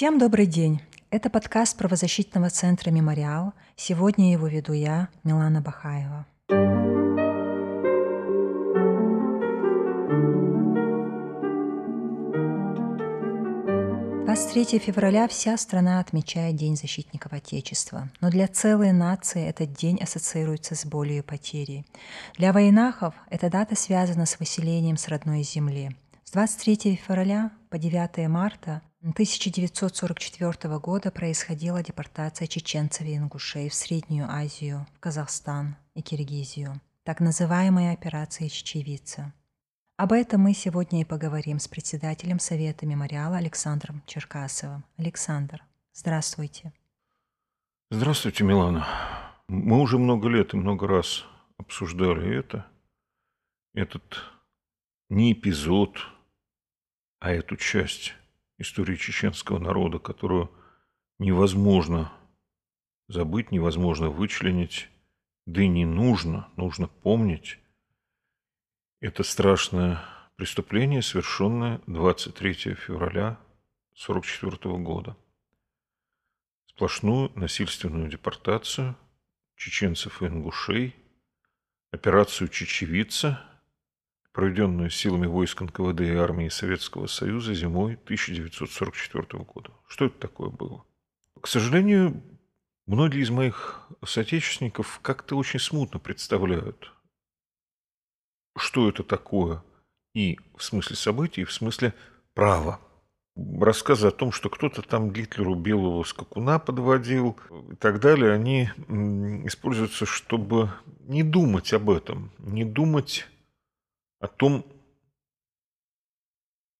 Всем добрый день! Это подкаст правозащитного центра «Мемориал». Сегодня его веду я, Милана Бахаева. 23 февраля вся страна отмечает День защитников Отечества. Но для целой нации этот день ассоциируется с болью и потерей. Для военахов эта дата связана с выселением с родной земли. С 23 февраля по 9 марта 1944 года происходила депортация чеченцев и ингушей в Среднюю Азию, в Казахстан и Киргизию, так называемая операция «Чечевица». Об этом мы сегодня и поговорим с председателем Совета мемориала Александром Черкасовым. Александр, здравствуйте. Здравствуйте, Милана. Мы уже много лет и много раз обсуждали это. Этот не эпизод, а эту часть истории чеченского народа, которую невозможно забыть, невозможно вычленить, да и не нужно, нужно помнить это страшное преступление, совершенное 23 февраля 1944 года. Сплошную насильственную депортацию чеченцев и ингушей, операцию «Чечевица», проведенную силами войск НКВД и армии Советского Союза зимой 1944 года. Что это такое было? К сожалению, многие из моих соотечественников как-то очень смутно представляют что это такое и в смысле событий, и в смысле права. Рассказы о том, что кто-то там Гитлеру белого скакуна подводил и так далее, они используются, чтобы не думать об этом, не думать о том,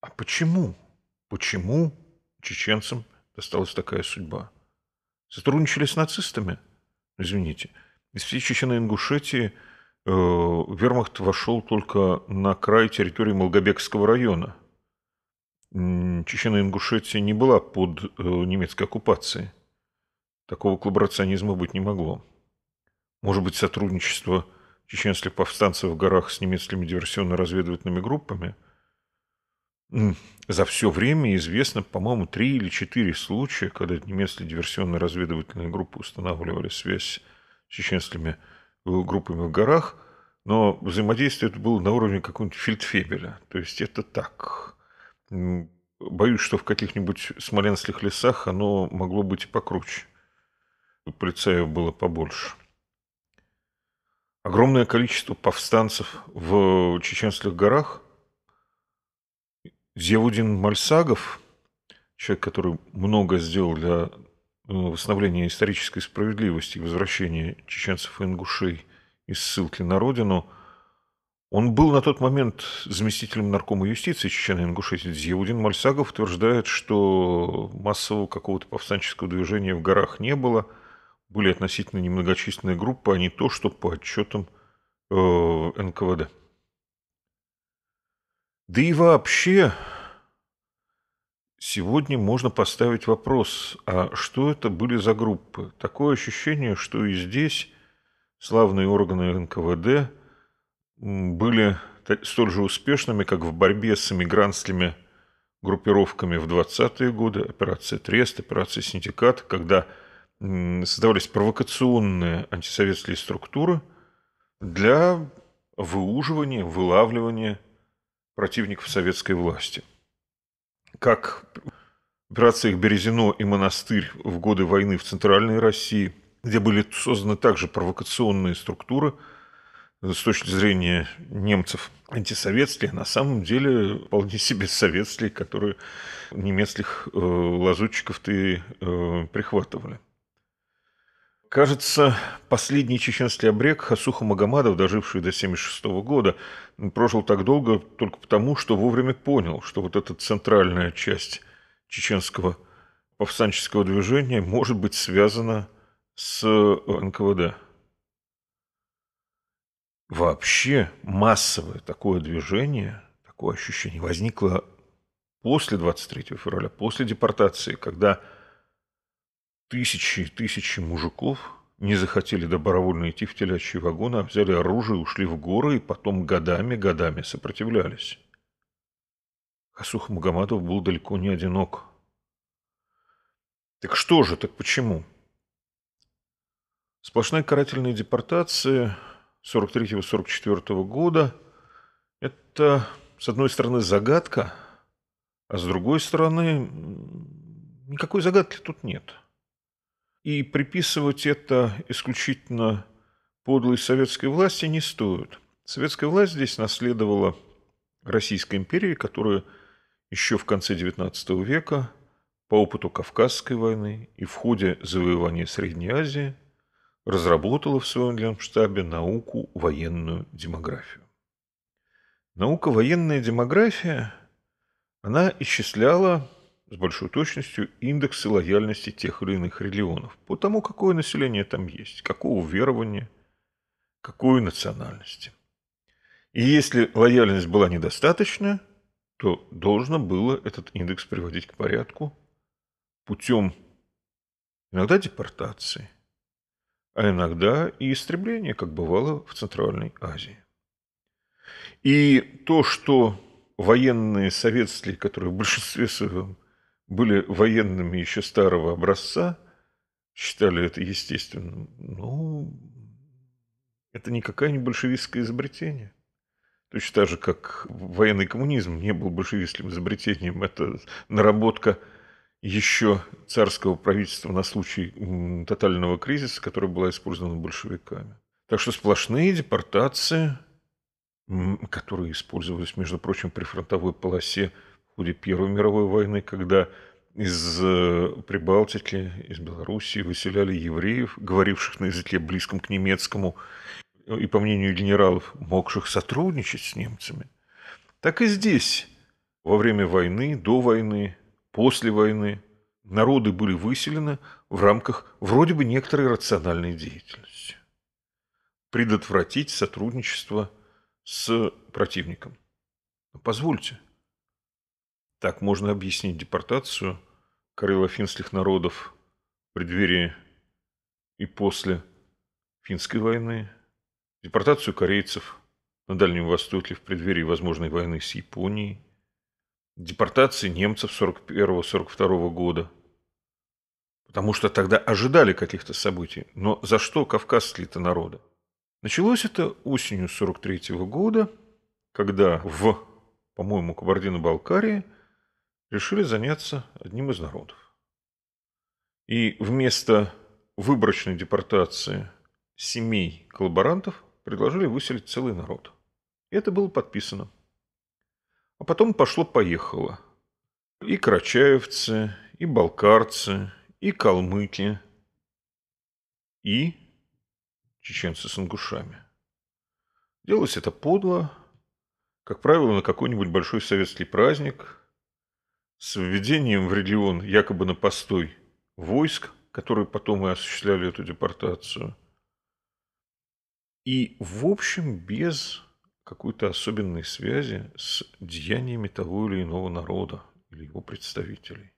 а почему, почему чеченцам досталась такая судьба. Сотрудничали с нацистами? Извините. Из всей Чечено-Ингушетии – Э, вермахт вошел только на край территории Молгобекского района. Чечено-Ингушетия не была под э, немецкой оккупацией. Такого коллаборационизма быть не могло. Может быть, сотрудничество чеченских повстанцев в горах с немецкими диверсионно-разведывательными группами? За все время известно, по-моему, три или четыре случая, когда немецкие диверсионно-разведывательные группы устанавливали связь с чеченскими группами в горах, но взаимодействие это было на уровне какого-нибудь фельдфебеля. То есть это так. Боюсь, что в каких-нибудь смоленских лесах оно могло быть и покруче. Полицаев было побольше. Огромное количество повстанцев в Чеченских горах. Зевудин Мальсагов, человек, который много сделал для Э, восстановления исторической справедливости и возвращения чеченцев и ингушей из ссылки на родину, он был на тот момент заместителем наркома юстиции Чечено-Ингушетии. Зиудин Мальсагов утверждает, что массового какого-то повстанческого движения в горах не было, были относительно немногочисленные группы, а не то, что по отчетам э, НКВД. Да и вообще, Сегодня можно поставить вопрос, а что это были за группы? Такое ощущение, что и здесь славные органы НКВД были столь же успешными, как в борьбе с эмигрантскими группировками в 20-е годы, операция Трест, операция Синдикат, когда создавались провокационные антисоветские структуры для выуживания, вылавливания противников советской власти как операциях «Березино» и «Монастырь» в годы войны в Центральной России, где были созданы также провокационные структуры с точки зрения немцев антисоветские, на самом деле вполне себе советские, которые немецких э, лазутчиков-то и э, прихватывали. Кажется, последний чеченский обрек Хасуха Магомадов, доживший до 1976 года, прожил так долго только потому, что вовремя понял, что вот эта центральная часть чеченского повстанческого движения может быть связана с НКВД. Вообще массовое такое движение, такое ощущение возникло после 23 февраля, после депортации, когда тысячи и тысячи мужиков не захотели добровольно идти в телячьи вагоны, а взяли оружие, ушли в горы и потом годами-годами сопротивлялись. Хасух Магомадов был далеко не одинок. Так что же, так почему? Сплошная карательная депортация 43-44 года – это, с одной стороны, загадка, а с другой стороны, никакой загадки тут нет. И приписывать это исключительно подлой советской власти не стоит. Советская власть здесь наследовала Российской империи, которая еще в конце XIX века по опыту Кавказской войны и в ходе завоевания Средней Азии разработала в своем генштабе науку военную демографию. Наука военная демография, она исчисляла с большой точностью индексы лояльности тех или иных регионов по тому, какое население там есть, какого верования, какой национальности. И если лояльность была недостаточна, то должно было этот индекс приводить к порядку путем иногда депортации, а иногда и истребления, как бывало в Центральной Азии. И то, что военные советские, которые в большинстве своем были военными еще старого образца, считали это естественным, ну, это не большевистское изобретение. Точно так же, как военный коммунизм не был большевистским изобретением, это наработка еще царского правительства на случай тотального кризиса, которая была использована большевиками. Так что сплошные депортации, которые использовались, между прочим, при фронтовой полосе ходе Первой мировой войны, когда из э, Прибалтики, из Белоруссии выселяли евреев, говоривших на языке близком к немецкому, и, по мнению генералов, могших сотрудничать с немцами. Так и здесь, во время войны, до войны, после войны, народы были выселены в рамках вроде бы некоторой рациональной деятельности. Предотвратить сотрудничество с противником. Позвольте, так можно объяснить депортацию карело-финских народов в преддверии и после финской войны, депортацию корейцев на Дальнем Востоке в преддверии возможной войны с Японией, депортации немцев 41-42 года, потому что тогда ожидали каких-то событий. Но за что кавказские-то народы? Началось это осенью 43 -го года, когда в, по-моему, Кабардино-Балкарии – решили заняться одним из народов. И вместо выборочной депортации семей коллаборантов предложили выселить целый народ. И это было подписано. А потом пошло-поехало. И карачаевцы, и балкарцы, и калмыки, и чеченцы с ингушами. Делалось это подло, как правило, на какой-нибудь большой советский праздник – с введением в регион якобы на постой войск, которые потом и осуществляли эту депортацию. И, в общем, без какой-то особенной связи с деяниями того или иного народа или его представителей.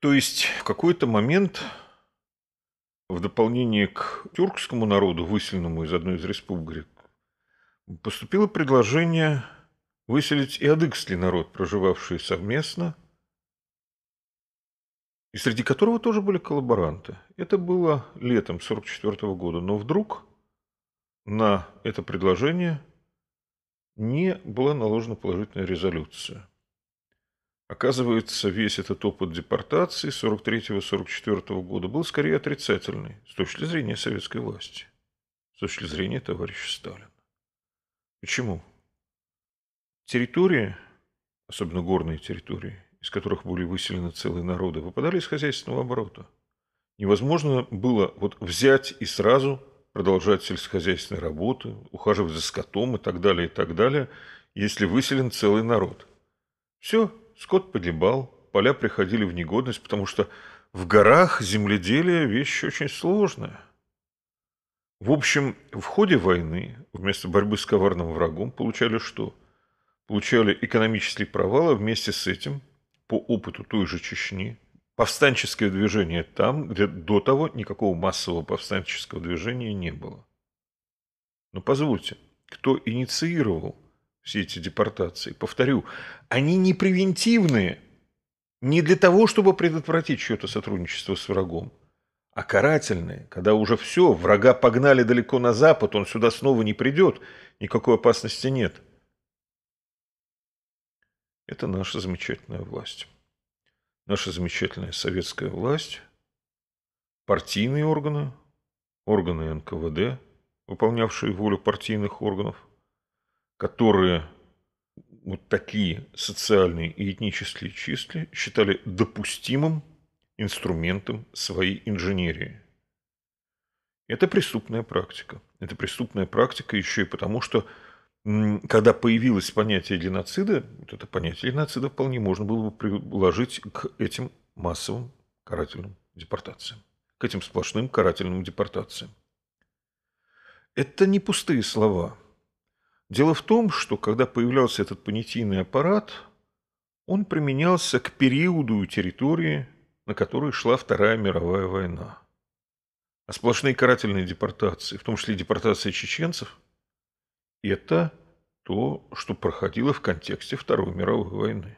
То есть в какой-то момент в дополнение к тюркскому народу, выселенному из одной из республик, поступило предложение выселить и адыгский народ, проживавший совместно, и среди которого тоже были коллаборанты. Это было летом 1944 года, но вдруг на это предложение не была наложена положительная резолюция. Оказывается, весь этот опыт депортации 43-44 года был скорее отрицательный с точки зрения советской власти, с точки зрения товарища Сталина. Почему? Территории, особенно горные территории, из которых были выселены целые народы, выпадали из хозяйственного оборота. Невозможно было вот взять и сразу продолжать сельскохозяйственные работы, ухаживать за скотом и так далее, и так далее, если выселен целый народ. Все, скот погибал, поля приходили в негодность, потому что в горах земледелие – вещь очень сложная. В общем, в ходе войны вместо борьбы с коварным врагом получали что – получали экономические провалы, вместе с этим, по опыту той же Чечни, повстанческое движение там, где до того никакого массового повстанческого движения не было. Но позвольте, кто инициировал все эти депортации? Повторю, они не превентивные, не для того, чтобы предотвратить чье-то сотрудничество с врагом, а карательные, когда уже все, врага погнали далеко на запад, он сюда снова не придет, никакой опасности нет. Это наша замечательная власть. Наша замечательная советская власть, партийные органы, органы НКВД, выполнявшие волю партийных органов, которые вот такие социальные и этнические числа считали допустимым инструментом своей инженерии. Это преступная практика. Это преступная практика еще и потому, что когда появилось понятие геноцида, вот это понятие геноцида вполне можно было бы приложить к этим массовым карательным депортациям, к этим сплошным карательным депортациям. Это не пустые слова. Дело в том, что когда появлялся этот понятийный аппарат, он применялся к периоду и территории, на которой шла Вторая мировая война. А сплошные карательные депортации, в том числе депортация чеченцев, это то, что проходило в контексте Второй мировой войны.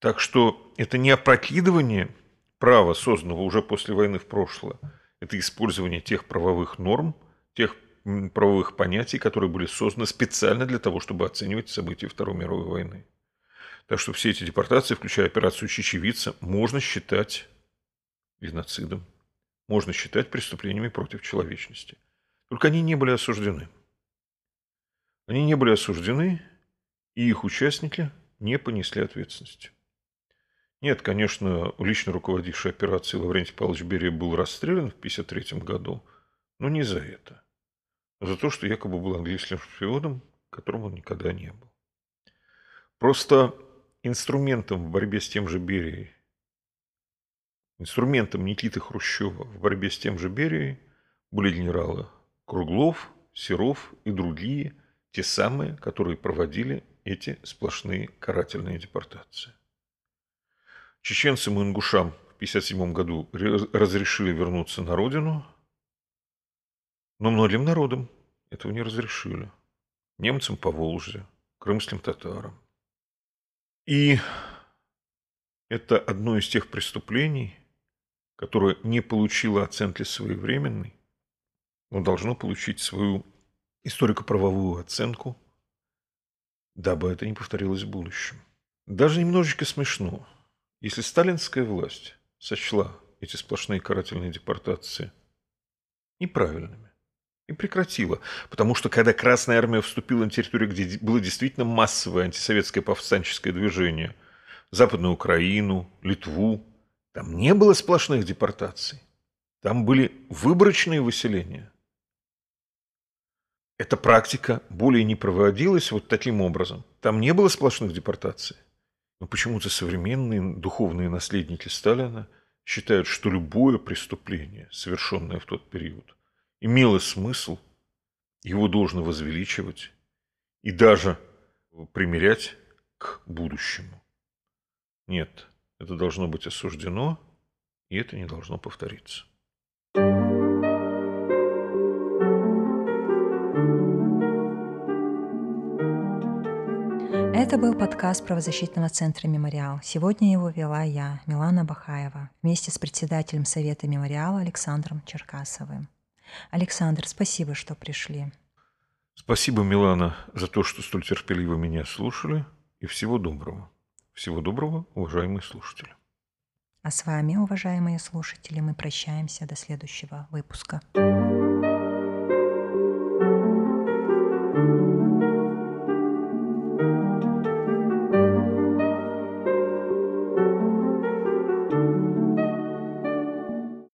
Так что это не опрокидывание права, созданного уже после войны в прошлое, это использование тех правовых норм, тех правовых понятий, которые были созданы специально для того, чтобы оценивать события Второй мировой войны. Так что все эти депортации, включая операцию Чечевица, можно считать геноцидом, можно считать преступлениями против человечности. Только они не были осуждены. Они не были осуждены, и их участники не понесли ответственности. Нет, конечно, лично руководивший операцией Лаврентий Павлович Берия был расстрелян в 1953 году, но не за это за то, что якобы был английским шпионом, которым он никогда не был. Просто инструментом в борьбе с тем же Берией, инструментом Никиты Хрущева в борьбе с тем же Берией были генералы Круглов, Серов и другие, те самые, которые проводили эти сплошные карательные депортации. Чеченцам и ингушам в 1957 году разрешили вернуться на родину – но многим народам этого не разрешили. Немцам по Волжье, крымским татарам. И это одно из тех преступлений, которое не получило оценки своевременной, но должно получить свою историко-правовую оценку, дабы это не повторилось в будущем. Даже немножечко смешно, если сталинская власть сочла эти сплошные карательные депортации неправильными, и прекратила. Потому что когда Красная Армия вступила на территорию, где было действительно массовое антисоветское повстанческое движение, Западную Украину, Литву, там не было сплошных депортаций. Там были выборочные выселения. Эта практика более не проводилась вот таким образом. Там не было сплошных депортаций. Но почему-то современные духовные наследники Сталина считают, что любое преступление, совершенное в тот период, имело смысл, его должно возвеличивать и даже примерять к будущему. Нет, это должно быть осуждено, и это не должно повториться. Это был подкаст правозащитного центра «Мемориал». Сегодня его вела я, Милана Бахаева, вместе с председателем Совета «Мемориала» Александром Черкасовым. Александр, спасибо, что пришли. Спасибо, Милана, за то, что столь терпеливо меня слушали. И всего доброго. Всего доброго, уважаемые слушатели. А с вами, уважаемые слушатели, мы прощаемся до следующего выпуска.